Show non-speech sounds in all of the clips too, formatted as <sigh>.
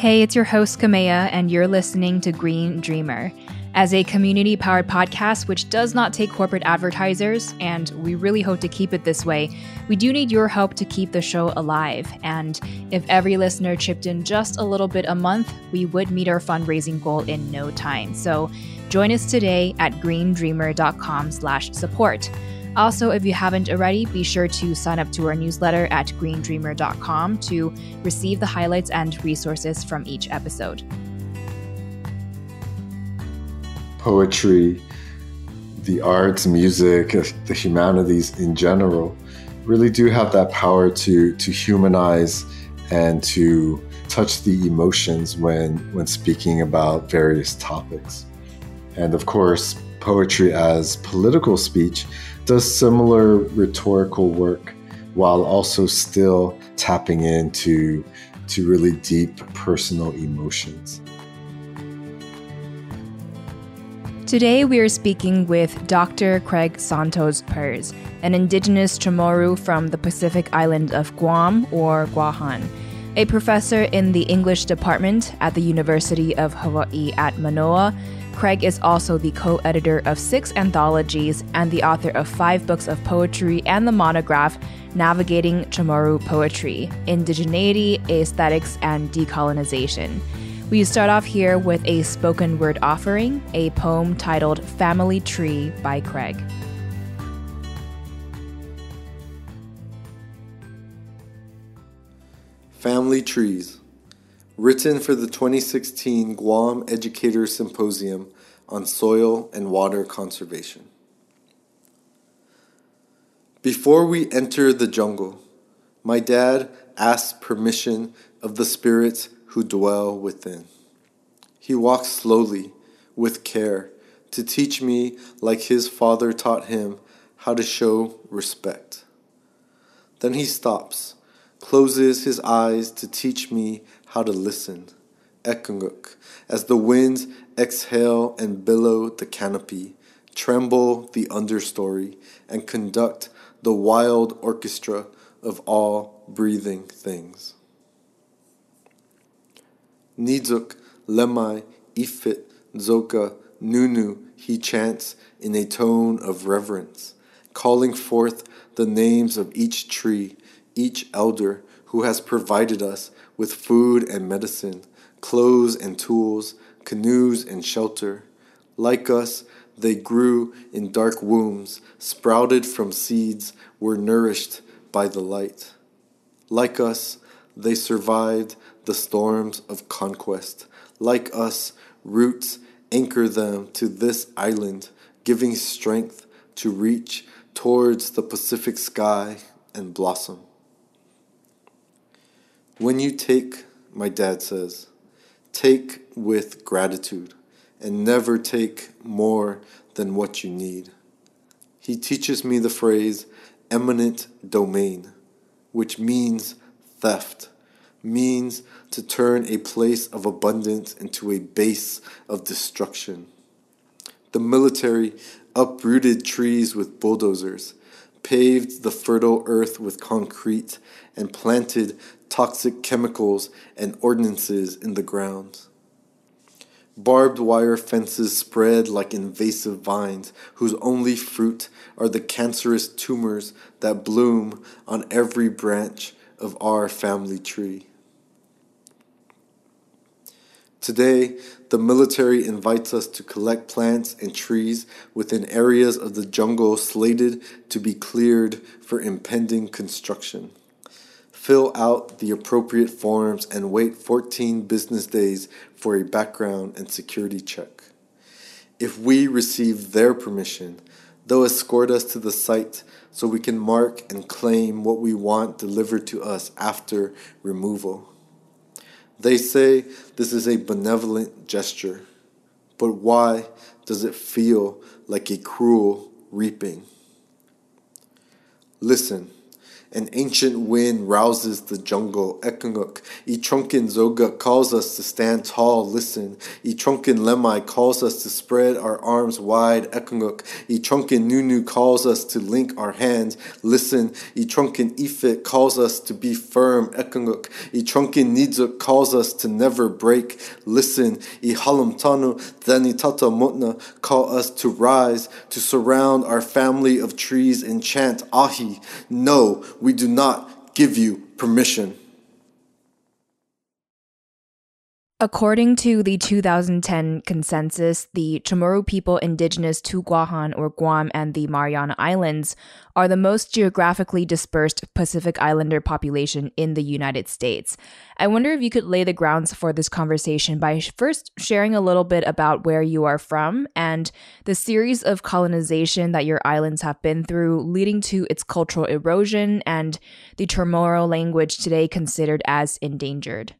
Hey, it's your host, Kamea, and you're listening to Green Dreamer. As a community powered podcast which does not take corporate advertisers, and we really hope to keep it this way, we do need your help to keep the show alive. And if every listener chipped in just a little bit a month, we would meet our fundraising goal in no time. So join us today at greendreamer.com slash support. Also, if you haven't already, be sure to sign up to our newsletter at greendreamer.com to receive the highlights and resources from each episode. Poetry, the arts, music, uh, the humanities in general really do have that power to, to humanize and to touch the emotions when, when speaking about various topics. And of course, poetry as political speech does similar rhetorical work while also still tapping into to really deep personal emotions. Today we are speaking with Dr. Craig Santos Perez, an indigenous Chamorro from the Pacific island of Guam or Guahan, a professor in the English department at the University of Hawaii at Manoa Craig is also the co editor of six anthologies and the author of five books of poetry and the monograph Navigating Chamorro Poetry Indigeneity, Aesthetics, and Decolonization. We start off here with a spoken word offering, a poem titled Family Tree by Craig. Family Trees written for the 2016 Guam Educators Symposium on Soil and Water Conservation. Before we enter the jungle, my dad asked permission of the spirits who dwell within. He walks slowly, with care, to teach me, like his father taught him, how to show respect. Then he stops, closes his eyes to teach me how to listen, ekunguk, as the winds exhale and billow the canopy, tremble the understory, and conduct the wild orchestra of all breathing things. Nizuk, Lemai, Ifit, Zoka, Nunu, he chants in a tone of reverence, calling forth the names of each tree, each elder who has provided us with food and medicine, clothes and tools, canoes and shelter. Like us, they grew in dark wombs, sprouted from seeds, were nourished by the light. Like us, they survived the storms of conquest. Like us, roots anchor them to this island, giving strength to reach towards the Pacific sky and blossom. When you take, my dad says, take with gratitude and never take more than what you need. He teaches me the phrase eminent domain, which means theft, means to turn a place of abundance into a base of destruction. The military uprooted trees with bulldozers, paved the fertile earth with concrete, and planted toxic chemicals and ordinances in the ground. Barbed wire fences spread like invasive vines, whose only fruit are the cancerous tumors that bloom on every branch of our family tree. Today, the military invites us to collect plants and trees within areas of the jungle slated to be cleared for impending construction fill out the appropriate forms, and wait 14 business days for a background and security check. If we receive their permission, they'll escort us to the site so we can mark and claim what we want delivered to us after removal. They say this is a benevolent gesture, but why does it feel like a cruel reaping? Listen An ancient wind rouses the jungle, Ekunguk. E Trunkin Zoga calls us to stand tall, listen. E Trunkin Lemai calls us to spread our arms wide, Ekunguk. E Trunkin Nunu calls us to link our hands, listen. E Trunkin Ifit calls us to be firm, Ekunguk. E Trunkin Niduk calls us to never break, listen. E Halam Tanu Tata Mutna call us to rise, to surround our family of trees and chant Ahi. No, we do not give you permission. According to the 2010 consensus, the Chamorro people indigenous to Guahan or Guam and the Mariana Islands are the most geographically dispersed Pacific Islander population in the United States. I wonder if you could lay the grounds for this conversation by first sharing a little bit about where you are from and the series of colonization that your islands have been through, leading to its cultural erosion and the Chamorro language today considered as endangered.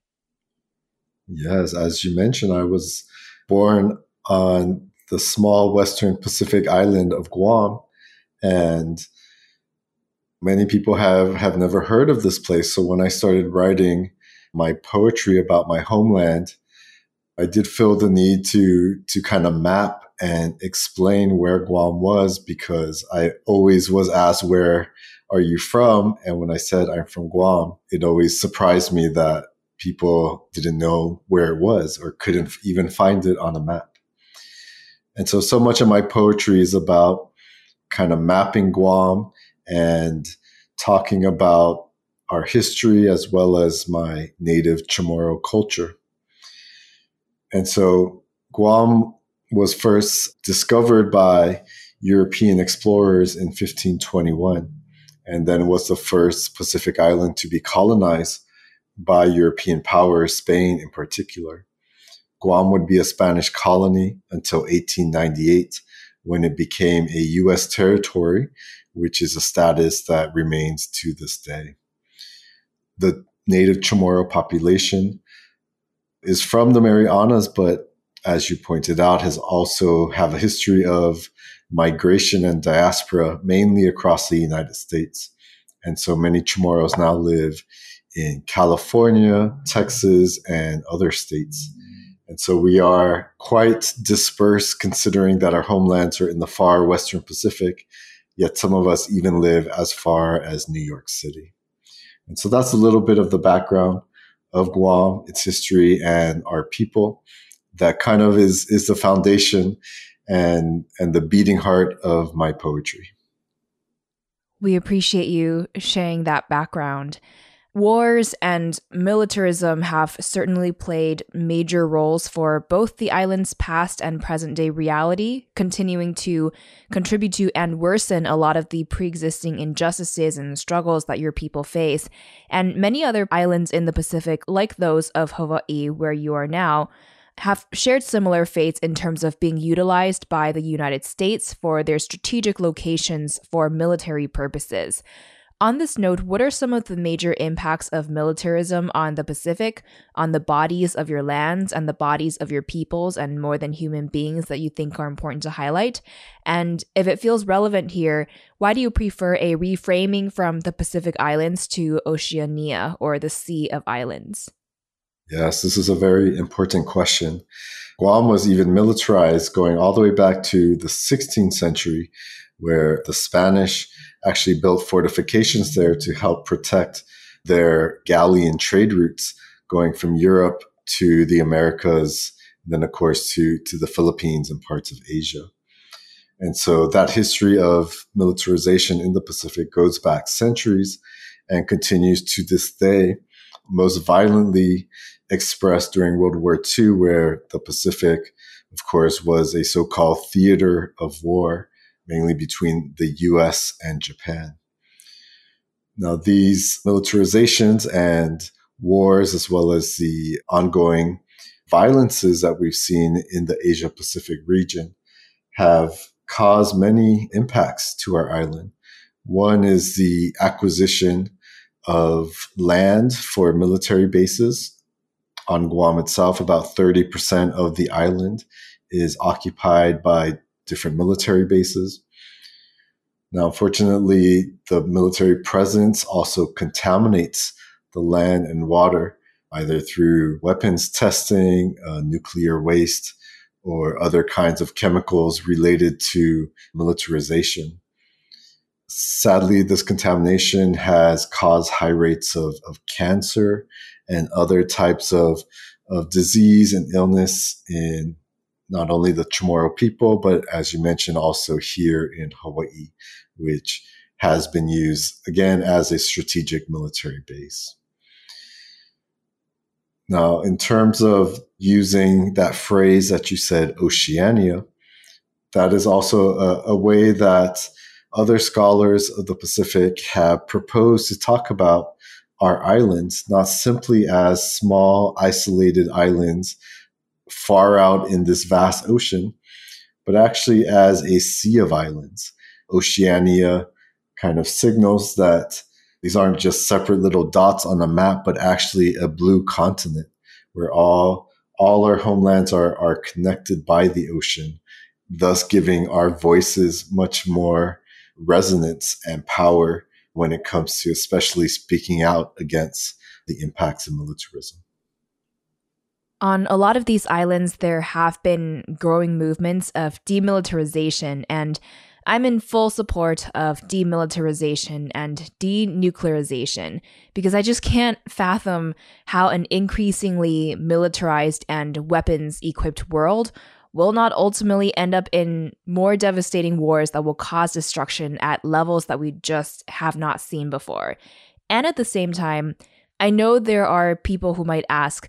Yes, as you mentioned, I was born on the small western Pacific island of Guam, and many people have have never heard of this place. So when I started writing my poetry about my homeland, I did feel the need to to kind of map and explain where Guam was because I always was asked where are you from and when I said I'm from Guam, it always surprised me that people didn't know where it was or couldn't even find it on a map. And so, so much of my poetry is about kind of mapping Guam and talking about our history as well as my native Chamorro culture. And so, Guam was first discovered by European explorers in 1521 and then was the first Pacific island to be colonized by European powers, Spain in particular. Guam would be a Spanish colony until 1898 when it became a U.S. territory, which is a status that remains to this day. The native Chamorro population is from the Marianas, but as you pointed out, has also have a history of migration and diaspora, mainly across the United States. And so many Chamorros now live in California, Texas, and other states. And so we are quite dispersed considering that our homelands are in the far Western Pacific, yet some of us even live as far as New York City. And so that's a little bit of the background of Guam, its history, and our people. That kind of is, is the foundation and, and the beating heart of my poetry. We appreciate you sharing that background. Wars and militarism have certainly played major roles for both the island's past and present day reality, continuing to contribute to and worsen a lot of the pre existing injustices and struggles that your people face. And many other islands in the Pacific, like those of Hawaii, where you are now, have shared similar fates in terms of being utilized by the United States for their strategic locations for military purposes. On this note, what are some of the major impacts of militarism on the Pacific, on the bodies of your lands and the bodies of your peoples and more than human beings that you think are important to highlight? And if it feels relevant here, why do you prefer a reframing from the Pacific Islands to Oceania or the Sea of Islands? Yes, this is a very important question. Guam was even militarized going all the way back to the 16th century, where the Spanish actually built fortifications there to help protect their galleon trade routes going from Europe to the Americas, then of course to, to the Philippines and parts of Asia. And so that history of militarization in the Pacific goes back centuries and continues to this day, most violently expressed during World War II, where the Pacific, of course, was a so-called theater of war mainly between the US and Japan. Now, these militarizations and wars, as well as the ongoing violences that we've seen in the Asia Pacific region, have caused many impacts to our island. One is the acquisition of land for military bases. On Guam itself, about 30% of the island is occupied by different military bases. Now, unfortunately, the military presence also contaminates the land and water, either through weapons testing, uh, nuclear waste, or other kinds of chemicals related to militarization. Sadly, this contamination has caused high rates of, of cancer and other types of, of disease and illness in not only the Chamorro people, but as you mentioned, also here in Hawaii, which has been used again as a strategic military base. Now, in terms of using that phrase that you said, Oceania, that is also a, a way that other scholars of the Pacific have proposed to talk about our islands, not simply as small, isolated islands far out in this vast ocean, but actually as a sea of islands. Oceania kind of signals that these aren't just separate little dots on a map, but actually a blue continent where all all our homelands are, are connected by the ocean, thus giving our voices much more resonance and power when it comes to especially speaking out against the impacts of militarism. On a lot of these islands, there have been growing movements of demilitarization, and I'm in full support of demilitarization and denuclearization because I just can't fathom how an increasingly militarized and weapons equipped world will not ultimately end up in more devastating wars that will cause destruction at levels that we just have not seen before. And at the same time, I know there are people who might ask,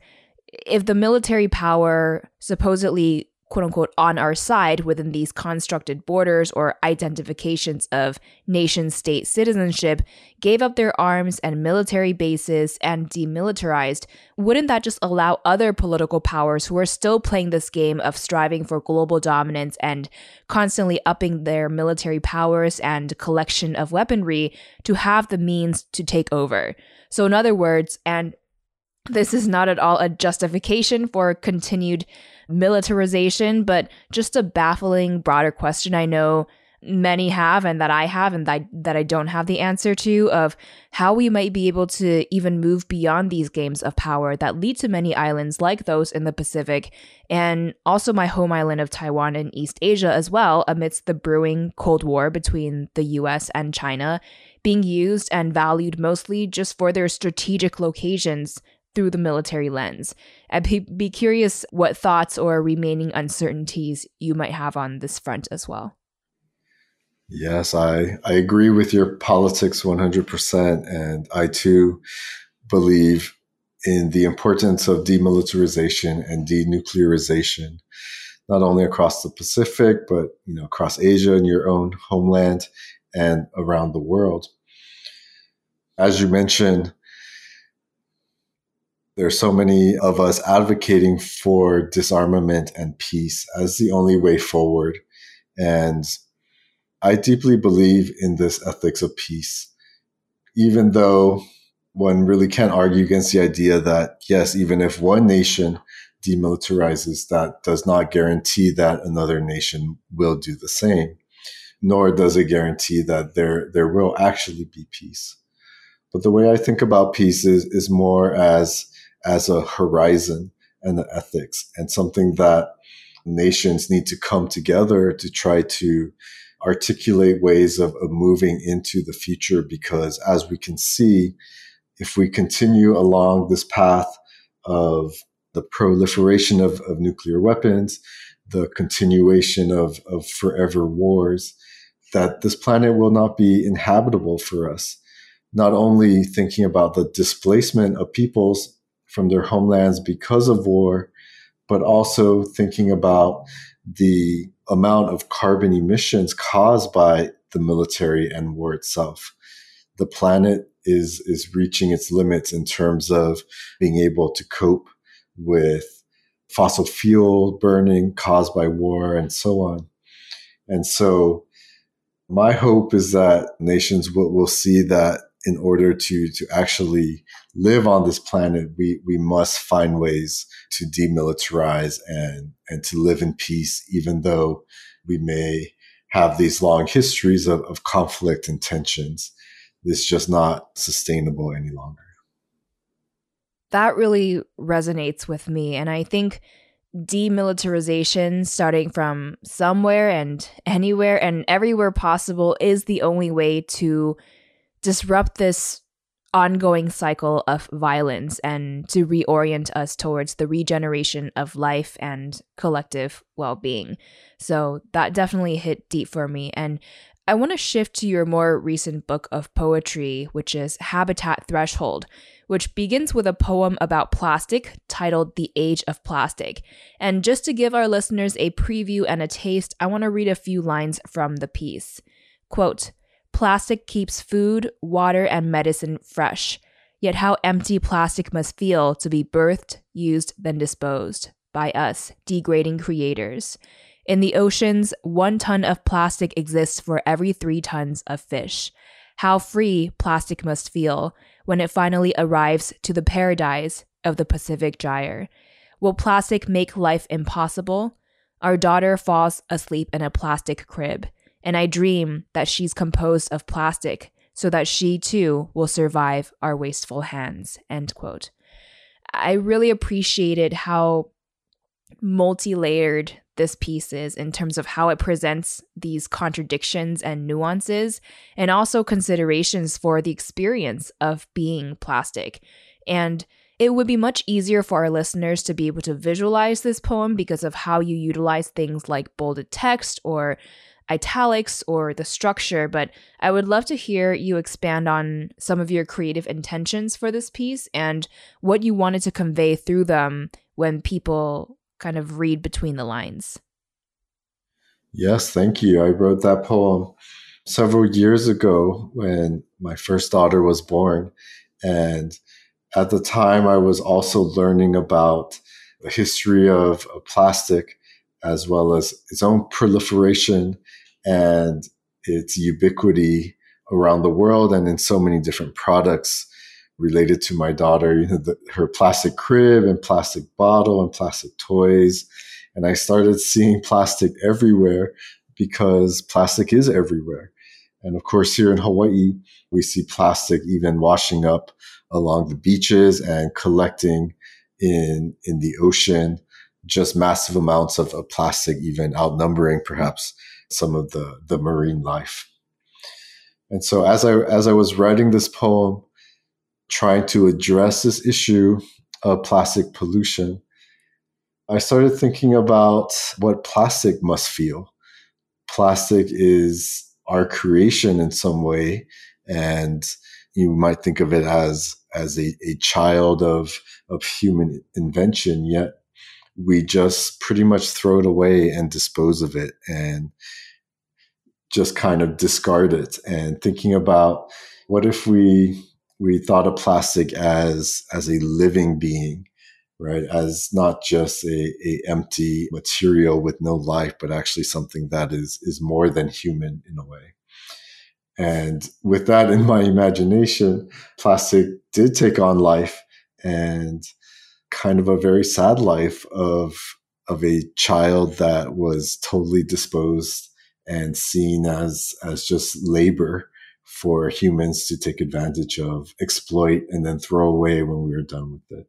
if the military power supposedly quote unquote on our side within these constructed borders or identifications of nation state citizenship gave up their arms and military bases and demilitarized, wouldn't that just allow other political powers who are still playing this game of striving for global dominance and constantly upping their military powers and collection of weaponry to have the means to take over? So, in other words, and this is not at all a justification for continued militarization, but just a baffling, broader question I know many have and that I have and that, that I don't have the answer to of how we might be able to even move beyond these games of power that lead to many islands like those in the Pacific and also my home island of Taiwan in East Asia as well amidst the brewing Cold War between the US and China being used and valued mostly just for their strategic locations through the military lens. I'd be, curious what thoughts or remaining uncertainties you might have on this front as well. Yes, I, I agree with your politics 100%. And I too believe in the importance of demilitarization and denuclearization, not only across the Pacific, but you know, across Asia and your own homeland and around the world. As you mentioned, there's so many of us advocating for disarmament and peace as the only way forward. And I deeply believe in this ethics of peace, even though one really can't argue against the idea that, yes, even if one nation demilitarizes, that does not guarantee that another nation will do the same, nor does it guarantee that there, there will actually be peace. But the way I think about peace is, is more as as a horizon and the ethics and something that nations need to come together to try to articulate ways of, of moving into the future because as we can see if we continue along this path of the proliferation of, of nuclear weapons the continuation of, of forever wars that this planet will not be inhabitable for us. Not only thinking about the displacement of peoples from their homelands because of war, but also thinking about the amount of carbon emissions caused by the military and war itself. The planet is is reaching its limits in terms of being able to cope with fossil fuel burning caused by war and so on. And so my hope is that nations will, will see that in order to to actually live on this planet, we we must find ways to demilitarize and and to live in peace, even though we may have these long histories of, of conflict and tensions. It's just not sustainable any longer. That really resonates with me. And I think demilitarization, starting from somewhere and anywhere and everywhere possible, is the only way to disrupt this ongoing cycle of violence and to reorient us towards the regeneration of life and collective well being. So that definitely hit deep for me. And I want to shift to your more recent book of poetry, which is Habitat Threshold, which begins with a poem about plastic titled The Age of Plastic. And just to give our listeners a preview and a taste, I want to read a few lines from the piece. Quote, Plastic keeps food, water, and medicine fresh. Yet, how empty plastic must feel to be birthed, used, then disposed by us, degrading creators. In the oceans, one ton of plastic exists for every three tons of fish. How free plastic must feel, when it finally arrives to the paradise of the Pacific Gyre. Will plastic make life impossible? Our daughter falls asleep in a plastic crib, and I dream that she's composed of plastic so that she too will survive our wasteful hands. End quote. I really appreciated how multi layered this piece is in terms of how it presents these contradictions and nuances, and also considerations for the experience of being plastic. And it would be much easier for our listeners to be able to visualize this poem because of how you utilize things like bolded text or italics or the structure, but I would love to hear you expand on some of your creative intentions for this piece and what you wanted to convey through them when people kind of read between the lines. Yes, thank you. I wrote that poem several years ago when my first daughter was born. And at the time, I was also learning about the history of, plastic as well as its own proliferation and its ubiquity around the world and in so many different products related to my daughter, you know, the, her plastic crib and plastic bottle and plastic toys. And I started seeing plastic everywhere because plastic is everywhere. And of course, here in Hawaii, we see plastic even washing up along the beaches and collecting in, in the ocean, just massive amounts of, of plastic, even outnumbering perhaps some of the, the marine life. And so as I, as I was writing this poem, trying to address this issue of plastic pollution, I started thinking about what plastic must feel. Plastic is our creation in some way, and you might think of it as as a, a child of of human invention, yet we just pretty much throw it away and dispose of it and just kind of discard it and thinking about what if we we thought of plastic as as a living being right? As not just a, a empty material with no life but actually something that is is more than human in a way. And with that in my imagination plastic did take on life and kind of a very sad life of of a child that was totally disposed and seen as as just labor for humans to take advantage of, exploit, and then throw away when we were done with it.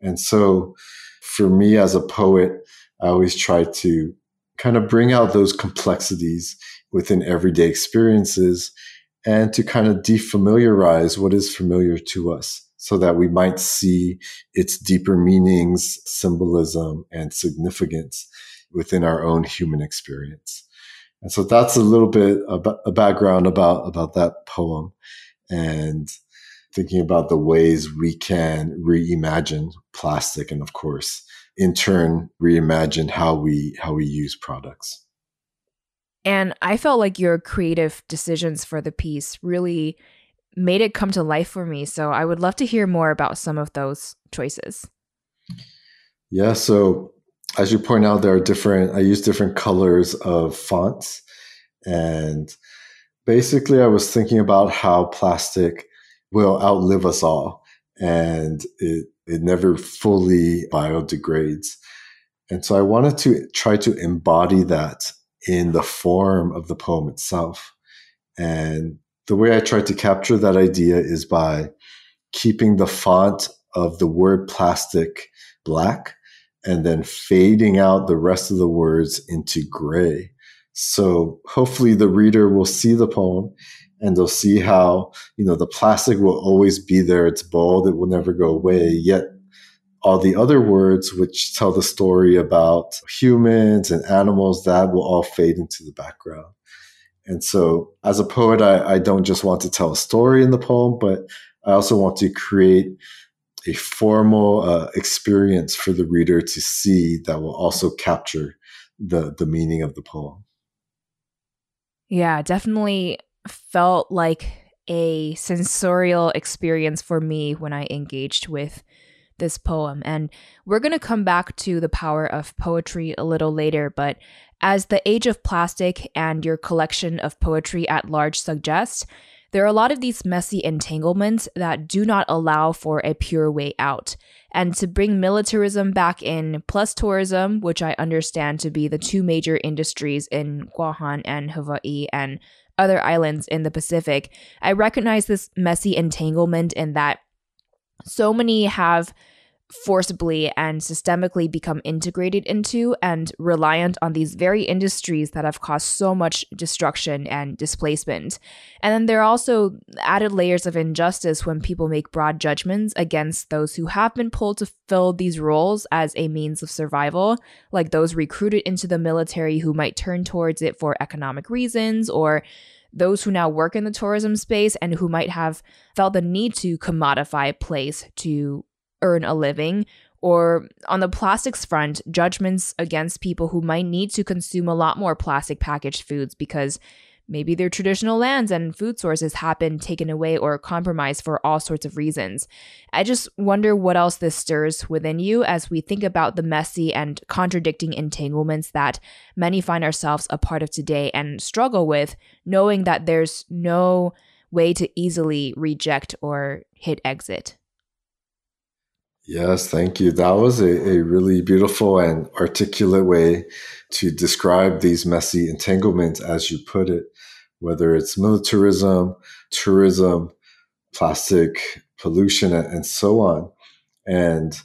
And so for me as a poet, I always try to kind of bring out those complexities within everyday experiences and to kind of defamiliarize what is familiar to us so that we might see its deeper meanings, symbolism, and significance within our own human experience. And so that's a little bit about a background about, about that poem and thinking about the ways we can reimagine plastic and of course in turn reimagine how we how we use products. And I felt like your creative decisions for the piece really made it come to life for me. So I would love to hear more about some of those choices. Yeah, so as you point out, there are different, I use different colors of fonts. And basically, I was thinking about how plastic will outlive us all and it, it never fully biodegrades. And so I wanted to try to embody that in the form of the poem itself. And the way I tried to capture that idea is by keeping the font of the word plastic black and then fading out the rest of the words into gray. So hopefully the reader will see the poem and they'll see how, you know, the plastic will always be there. It's bold. It will never go away. Yet all the other words, which tell the story about humans and animals, that will all fade into the background. And so, as a poet, I, I don't just want to tell a story in the poem, but I also want to create a formal uh, experience for the reader to see that will also capture the the meaning of the poem. Yeah, definitely felt like a sensorial experience for me when I engaged with this poem. And we're going to come back to the power of poetry a little later, but as the age of plastic and your collection of poetry at large suggests, there are a lot of these messy entanglements that do not allow for a pure way out. And to bring militarism back in, plus tourism, which I understand to be the two major industries in Guahan and Hawaii and other islands in the Pacific, I recognize this messy entanglement in that so many have forcibly and systemically become integrated into and reliant on these very industries that have caused so much destruction and displacement. And then there are also added layers of injustice when people make broad judgments against those who have been pulled to fill these roles as a means of survival, like those recruited into the military who might turn towards it for economic reasons or those who now work in the tourism space and who might have felt the need to commodify place to earn a living, or on the plastics front, judgments against people who might need to consume a lot more plastic packaged foods because maybe their traditional lands and food sources have been taken away or compromised for all sorts of reasons. I just wonder what else this stirs within you as we think about the messy and contradicting entanglements that many find ourselves a part of today and struggle with, knowing that there's no way to easily reject or hit exit. Yes, thank you. That was a, a really beautiful and articulate way to describe these messy entanglements, as you put it, whether it's militarism, tourism, plastic pollution, and so on. And,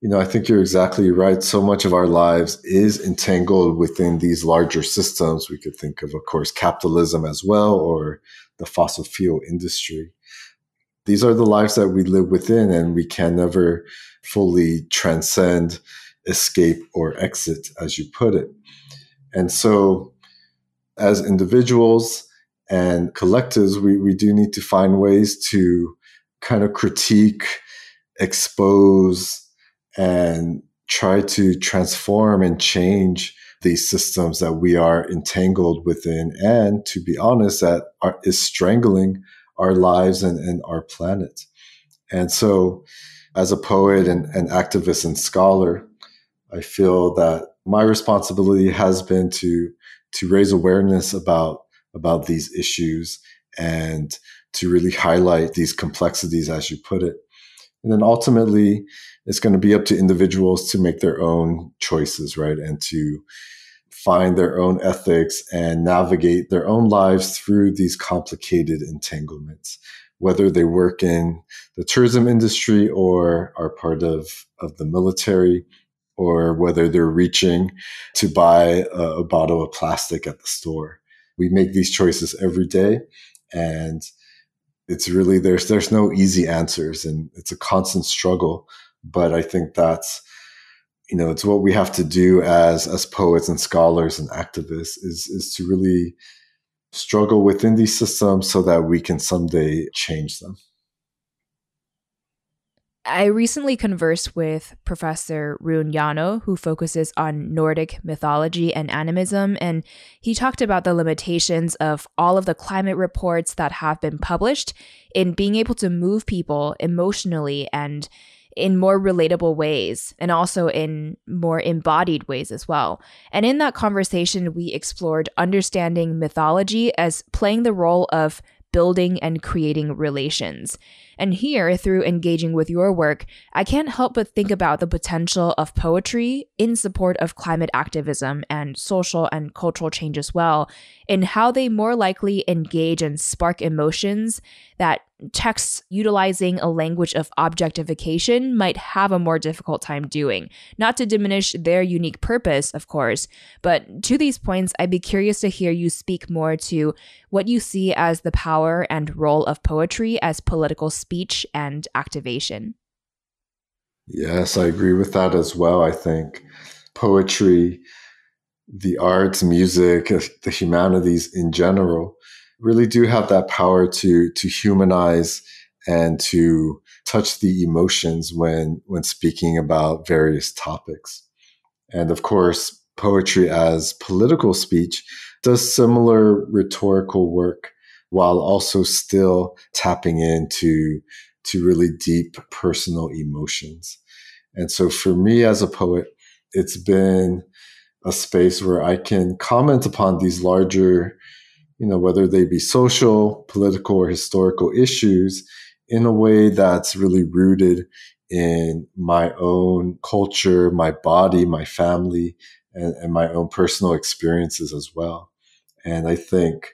you know, I think you're exactly right. So much of our lives is entangled within these larger systems. We could think of, of course, capitalism as well, or the fossil fuel industry these are the lives that we live within and we can never fully transcend escape or exit as you put it. And so as individuals and collectives we, we do need to find ways to kind of critique expose and try to transform and change these systems that we are entangled within and to be honest that are, is strangling our lives and, and our planet. And so, as a poet and, and activist and scholar, I feel that my responsibility has been to to raise awareness about about these issues and to really highlight these complexities, as you put it. And then ultimately, it's going to be up to individuals to make their own choices, right? And to find their own ethics and navigate their own lives through these complicated entanglements, whether they work in the tourism industry or are part of, of the military, or whether they're reaching to buy a, a bottle of plastic at the store. We make these choices every day and it's really there's there's no easy answers and it's a constant struggle but i think that's you know it's what we have to do as as poets and scholars and activists is is to really struggle within these systems so that we can someday change them. I recently conversed with Professor Rune Hjarnø, who focuses on Nordic mythology and animism, and he talked about the limitations of all of the climate reports that have been published in being able to move people emotionally and in more relatable ways and also in more embodied ways as well. And in that conversation, we explored understanding mythology as playing the role of building and creating relations. And here, through engaging with your work, I can't help but think about the potential of poetry in support of climate activism and social and cultural change as well, in how they more likely engage and spark emotions that texts utilizing a language of objectification might have a more difficult time doing. Not to diminish their unique purpose, of course, but to these points, I'd be curious to hear you speak more to what you see as the power and role of poetry as political speech and activation. Yes, I agree with that as well. I think poetry, the arts, music, uh, the humanities in general really do have that power to to humanize and to touch the emotions when when speaking about various topics. And of course, poetry as political speech does similar rhetorical work while also still tapping into to really deep personal emotions. And so for me as a poet, it's been a space where I can comment upon these larger you know, whether they be social, political, or historical issues in a way that's really rooted in my own culture, my body, my family, and, and my own personal experiences as well. And I think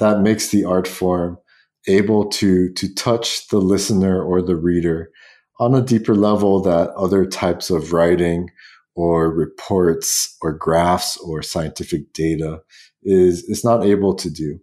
that makes the art form able to to touch the listener or the reader on a deeper level that other types of writing or reports or graphs or scientific data is is not able to do.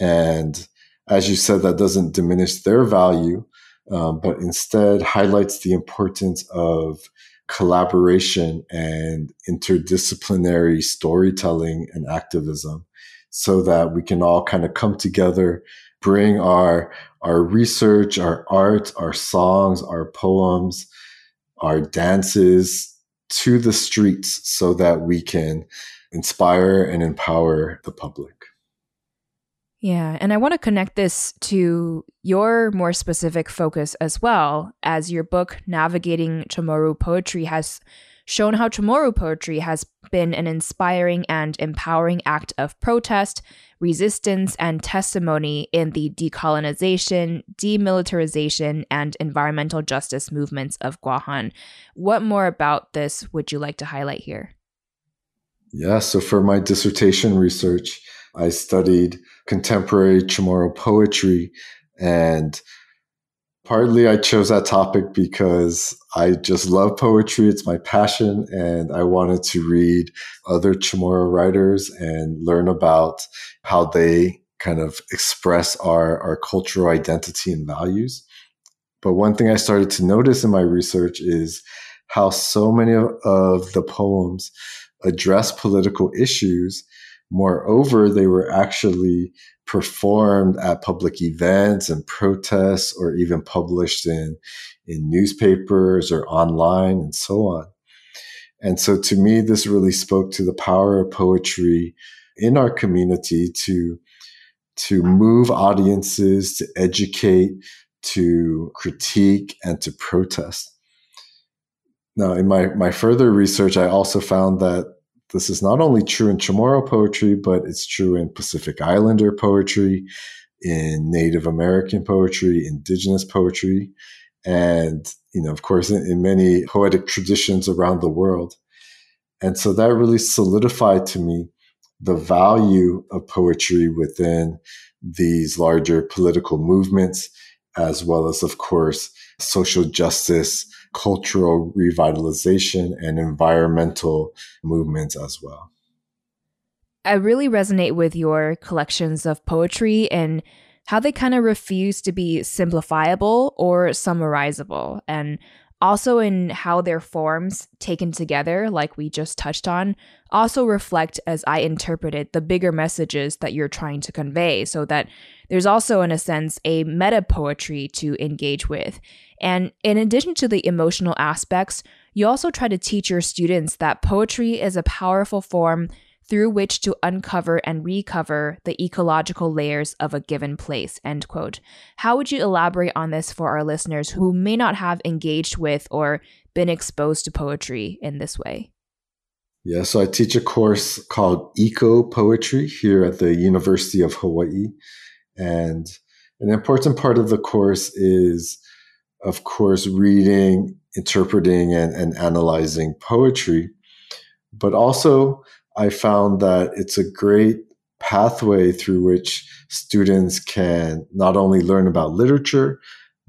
And as you said, that doesn't diminish their value, um, but instead highlights the importance of collaboration and interdisciplinary storytelling and activism so that we can all kind of come together bring our our research our art our songs our poems our dances to the streets so that we can inspire and empower the public. Yeah, and I want to connect this to your more specific focus as well, as your book, Navigating Chamorro Poetry, has shown how Chamorro poetry has been an inspiring and empowering act of protest, resistance, and testimony in the decolonization, demilitarization, and environmental justice movements of Guahan. What more about this would you like to highlight here? Yeah, so for my dissertation research, I studied contemporary Chamorro poetry. And partly I chose that topic because I just love poetry. It's my passion. And I wanted to read other Chamorro writers and learn about how they kind of express our, our cultural identity and values. But one thing I started to notice in my research is how so many of, of the poems address political issues. Moreover, they were actually performed at public events and protests or even published in, in newspapers or online and so on. And so to me, this really spoke to the power of poetry in our community to, to move audiences, to educate, to critique, and to protest. Now, in my, my further research, I also found that this is not only true in Chamorro poetry, but it's true in Pacific Islander poetry, in Native American poetry, indigenous poetry, and, you know, of course, in, in many poetic traditions around the world. And so that really solidified to me the value of poetry within these larger political movements, as well as, of course, social justice cultural revitalization and environmental movements as well. I really resonate with your collections of poetry and how they kind of refuse to be simplifiable or summarizable. And also in how their forms taken together, like we just touched on, also reflect, as I interpreted, the bigger messages that you're trying to convey, so that there's also, in a sense, a meta poetry to engage with. And in addition to the emotional aspects, you also try to teach your students that poetry is a powerful form through which to uncover and recover the ecological layers of a given place end quote how would you elaborate on this for our listeners who may not have engaged with or been exposed to poetry in this way yeah so i teach a course called eco poetry here at the university of hawaii and An important part of the course is, of course, reading, interpreting, and, and analyzing poetry. But also, I found that it's a great pathway through which students can not only learn about literature,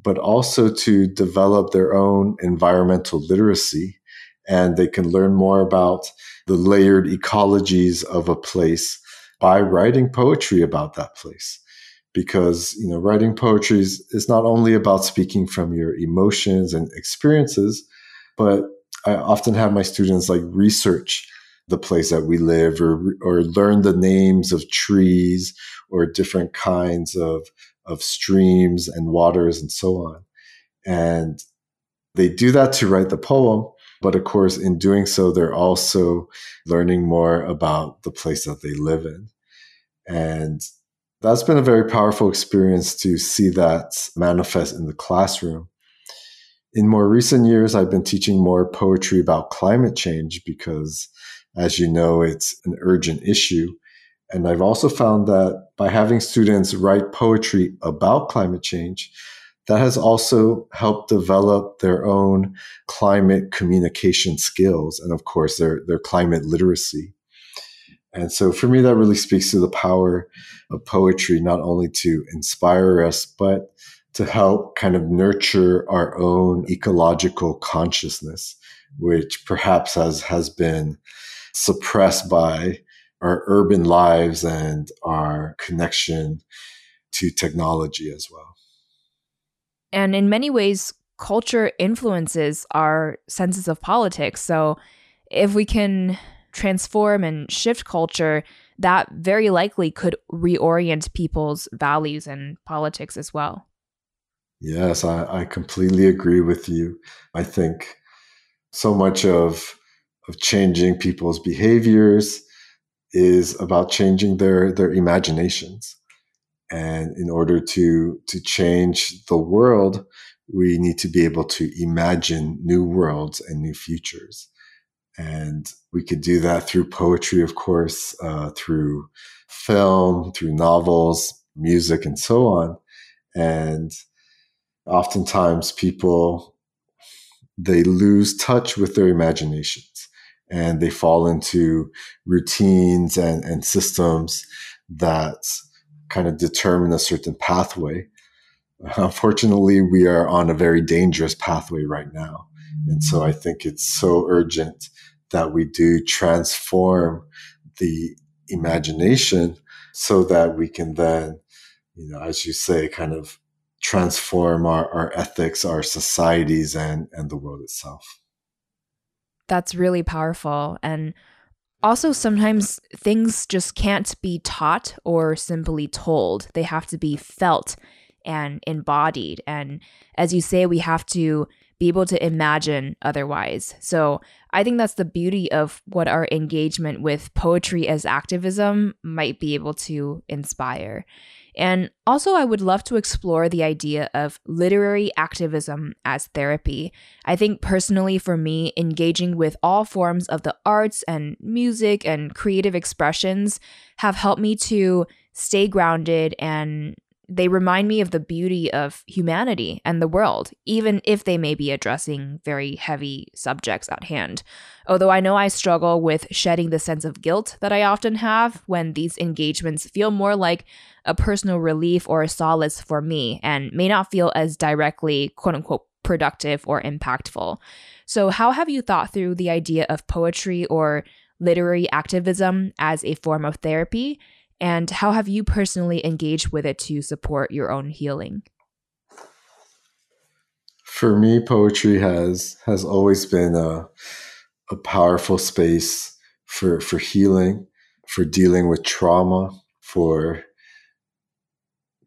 but also to develop their own environmental literacy. And they can learn more about the layered ecologies of a place by writing poetry about that place. Because, you know, writing poetry is, is not only about speaking from your emotions and experiences, but I often have my students like research the place that we live or, or learn the names of trees or different kinds of, of streams and waters and so on. And they do that to write the poem. But of course, in doing so, they're also learning more about the place that they live in. And that's been a very powerful experience to see that manifest in the classroom. In more recent years, I've been teaching more poetry about climate change because as you know, it's an urgent issue. And I've also found that by having students write poetry about climate change, that has also helped develop their own climate communication skills and, of course, their, their climate literacy. And so for me, that really speaks to the power of poetry, not only to inspire us, but to help kind of nurture our own ecological consciousness, which perhaps has, has been suppressed by our urban lives and our connection to technology as well. And in many ways, culture influences our senses of politics. So if we can transform and shift culture, that very likely could reorient people's values and politics as well. Yes, I, I completely agree with you. I think so much of of changing people's behaviors is about changing their their imaginations. And in order to to change the world we need to be able to imagine new worlds and new futures. And we could do that through poetry of course uh, through film through novels music and so on. And oftentimes people they lose touch with their imaginations and they fall into routines and, and systems that kind of determine a certain pathway. <laughs> Unfortunately, we are on a very dangerous pathway right now. And so I think it's so urgent that we do transform the imagination so that we can then, you know, as you say, kind of transform our, our ethics, our societies, and, and the world itself that's really powerful. And also, sometimes things just can't be taught or simply told, they have to be felt and embodied. And as you say, we have to be able to imagine otherwise. So I think that's the beauty of what our engagement with poetry as activism might be able to inspire. And also, I would love to explore the idea of literary activism as therapy. I think personally, for me, engaging with all forms of the arts and music and creative expressions have helped me to stay grounded and they remind me of the beauty of humanity and the world, even if they may be addressing very heavy subjects at hand. Although I know I struggle with shedding the sense of guilt that I often have when these engagements feel more like a personal relief or a solace for me and may not feel as directly, quote unquote, productive or impactful. So, how have you thought through the idea of poetry or literary activism as a form of therapy? And how have you personally engaged with it to support your own healing? For me, poetry has has always been a a powerful space for for healing, for dealing with trauma, for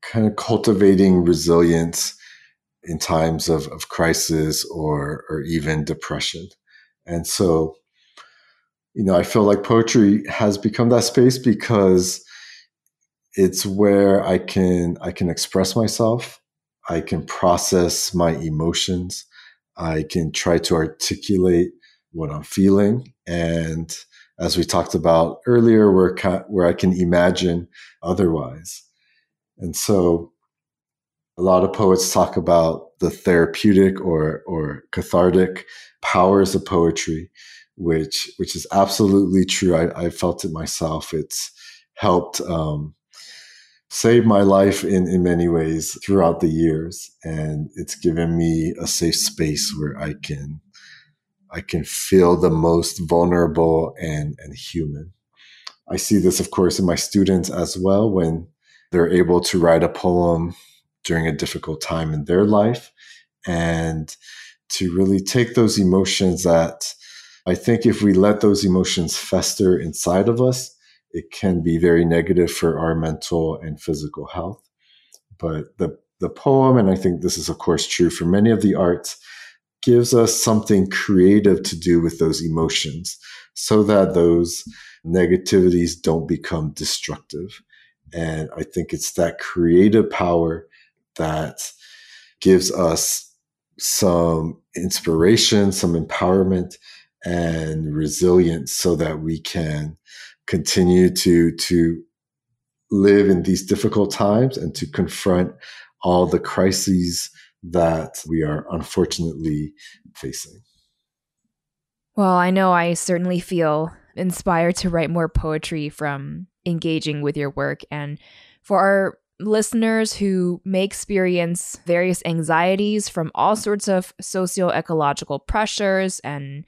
kind of cultivating resilience in times of, of crisis or or even depression. And so, you know, I feel like poetry has become that space because it's where I can I can express myself. I can process my emotions. I can try to articulate what I'm feeling. And as we talked about earlier, where, where I can imagine otherwise. And so a lot of poets talk about the therapeutic or or cathartic powers of poetry, which which is absolutely true. I, I felt it myself. It's helped um, save my life in, in many ways throughout the years. And it's given me a safe space where I can I can feel the most vulnerable and, and human. I see this, of course, in my students as well when they're able to write a poem during a difficult time in their life and to really take those emotions that I think if we let those emotions fester inside of us, it can be very negative for our mental and physical health. But the, the poem, and I think this is, of course, true for many of the arts, gives us something creative to do with those emotions so that those negativities don't become destructive. And I think it's that creative power that gives us some inspiration, some empowerment, and resilience so that we can continue to, to live in these difficult times and to confront all the crises that we are unfortunately facing. Well, I know I certainly feel inspired to write more poetry from engaging with your work. And for our listeners who may experience various anxieties from all sorts of socio ecological pressures and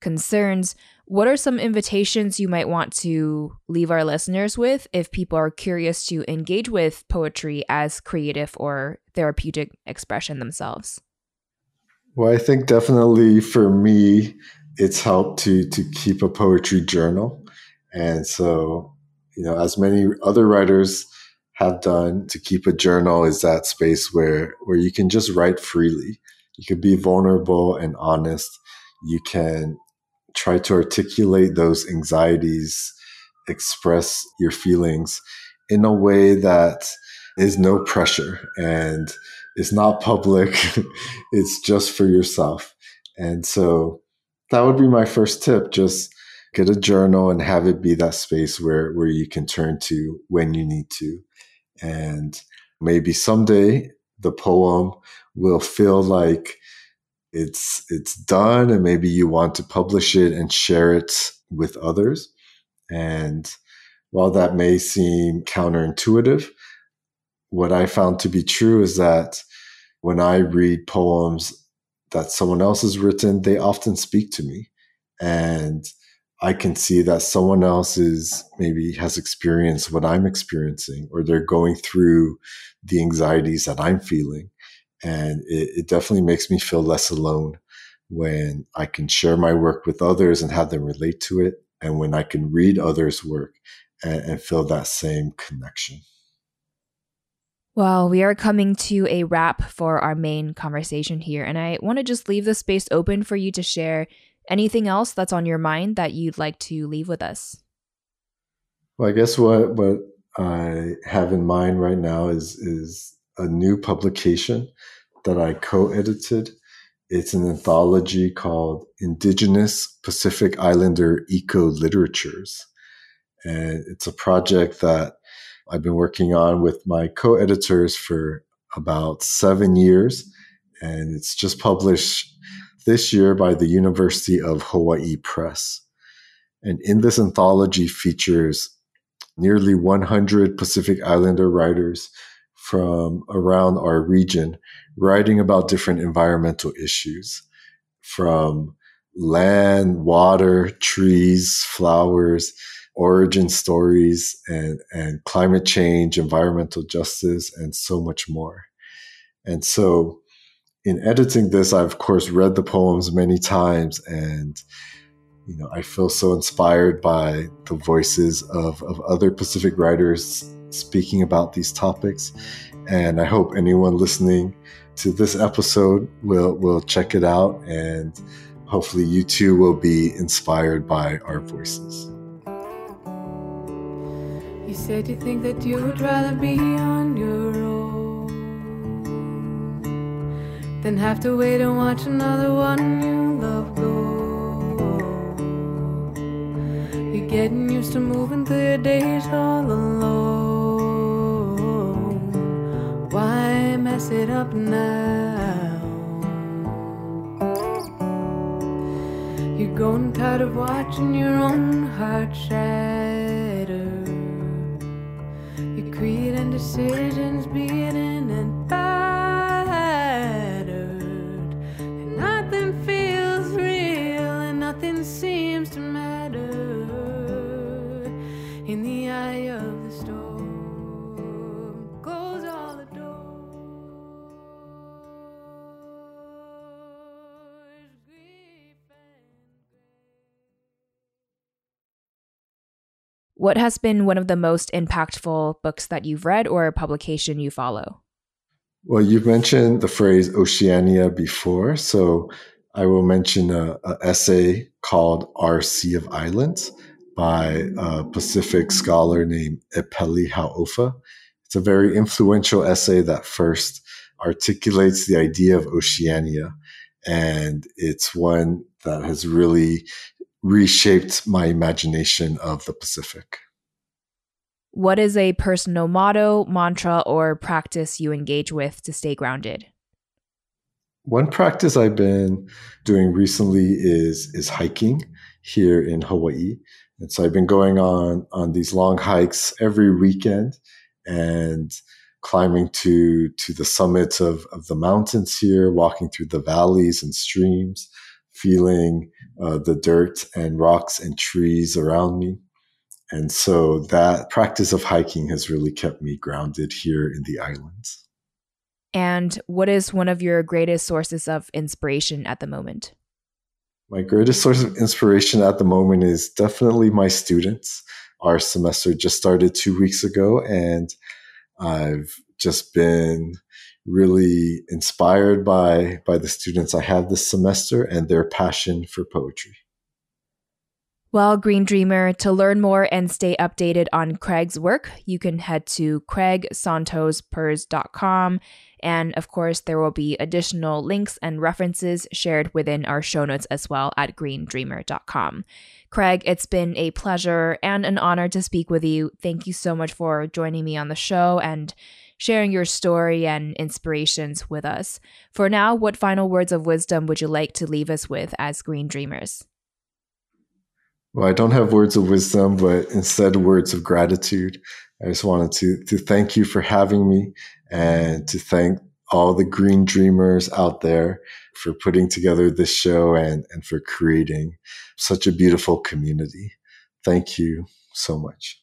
concerns, what are some invitations you might want to leave our listeners with if people are curious to engage with poetry as creative or therapeutic expression themselves? Well, I think definitely for me, it's helped to to keep a poetry journal, and so you know, as many other writers have done, to keep a journal is that space where where you can just write freely. You can be vulnerable and honest. You can try to articulate those anxieties, express your feelings in a way that is no pressure and it's not public. <laughs> it's just for yourself. And so that would be my first tip. Just get a journal and have it be that space where, where you can turn to when you need to. And maybe someday the poem will feel like it's it's done and maybe you want to publish it and share it with others. And while that may seem counterintuitive what i found to be true is that when i read poems that someone else has written they often speak to me. And i can see that someone else is maybe has experienced what i'm experiencing or they're going through the anxieties that i'm feeling and it, it definitely makes me feel less alone when I can share my work with others and have them relate to it, and when I can read others' work and, and feel that same connection. Well, we are coming to a wrap for our main conversation here, and I want to just leave the space open for you to share anything else that's on your mind that you'd like to leave with us. Well, I guess what what I have in mind right now is is a new publication that I co-edited. It's an anthology called Indigenous Pacific Islander Eco Literatures. And it's a project that I've been working on with my co-editors for about seven years. And it's just published this year by the University of Hawaii Press. And in this anthology features nearly 100 Pacific Islander writers from around our region writing about different environmental issues from land, water, trees, flowers, origin stories, and, and climate change, environmental justice, and so much more. And so, in editing this, I of course read the poems many times, and you know I feel so inspired by the voices of, of other Pacific writers speaking about these topics. And I hope anyone listening to this episode will, will check it out and hopefully you too will be inspired by our voices. You said you think that you would rather be on your own than have to wait and watch another one you love go. Getting used to moving through your days all alone. Why mess it up now. You're growing tired of watching your own heart shatter. Your creed and decisions beaten What has been one of the most impactful books that you've read or a publication you follow? Well, you've mentioned the phrase Oceania before, so I will mention a, a essay called Our Sea of Islands by a Pacific scholar named Epeli Hau'ofa. It's a very influential essay that first articulates the idea of Oceania, and it's one that has really reshaped my imagination of the Pacific. What is a personal motto, mantra, or practice you engage with to stay grounded? One practice I've been doing recently is is hiking here in Hawaii. And so I've been going on on these long hikes every weekend and climbing to to the summits of, of the mountains here, walking through the valleys and streams, feeling uh, the dirt and rocks and trees around me. And so that practice of hiking has really kept me grounded here in the islands. And what is one of your greatest sources of inspiration at the moment? My greatest source of inspiration at the moment is definitely my students. Our semester just started two weeks ago, and I've just been really inspired by by the students I have this semester and their passion for poetry. Well, Green Dreamer, to learn more and stay updated on Craig's work, you can head to craigsantosperez.com. And of course, there will be additional links and references shared within our show notes as well at greendreamer.com. Craig, it's been a pleasure and an honor to speak with you. Thank you so much for joining me on the show and sharing your story and inspirations with us. For now, what final words of wisdom would you like to leave us with as Green Dreamers? Well, I don't have words of wisdom, but instead words of gratitude. I just wanted to to thank you for having me and to thank all the green dreamers out there for putting together this show and, and for creating such a beautiful community. Thank you so much.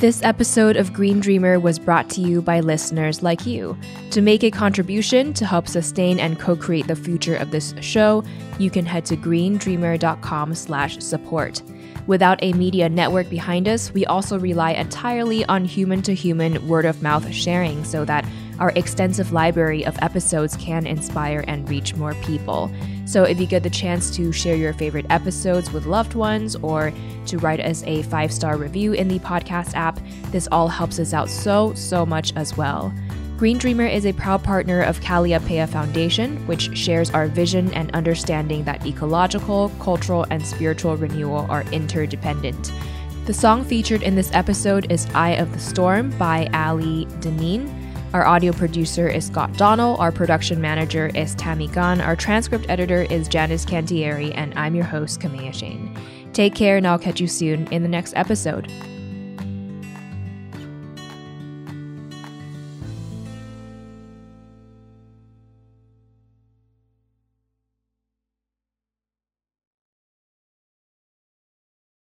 This episode of Green Dreamer was brought to you by listeners like you. To make a contribution to help sustain and co-create the future of this show, you can head to greendreamer.com/support. Without a media network behind us, we also rely entirely on human-to-human word-of-mouth sharing so that our extensive library of episodes can inspire and reach more people. So if you get the chance to share your favorite episodes with loved ones or to write us a five star review in the podcast app, this all helps us out so, so much as well. Green Dreamer is a proud partner of Kalliopeia Foundation, which shares our vision and understanding that ecological, cultural, and spiritual renewal are interdependent. The song featured in this episode is Eye of the Storm by Ali Dineen. Our audio producer is Scott Donnell. Our production manager is Tammy Gunn. Our transcript editor is Janice Cantieri. And I'm your host, Kamea Chayne. Take care, and I'll catch you soon in the next episode.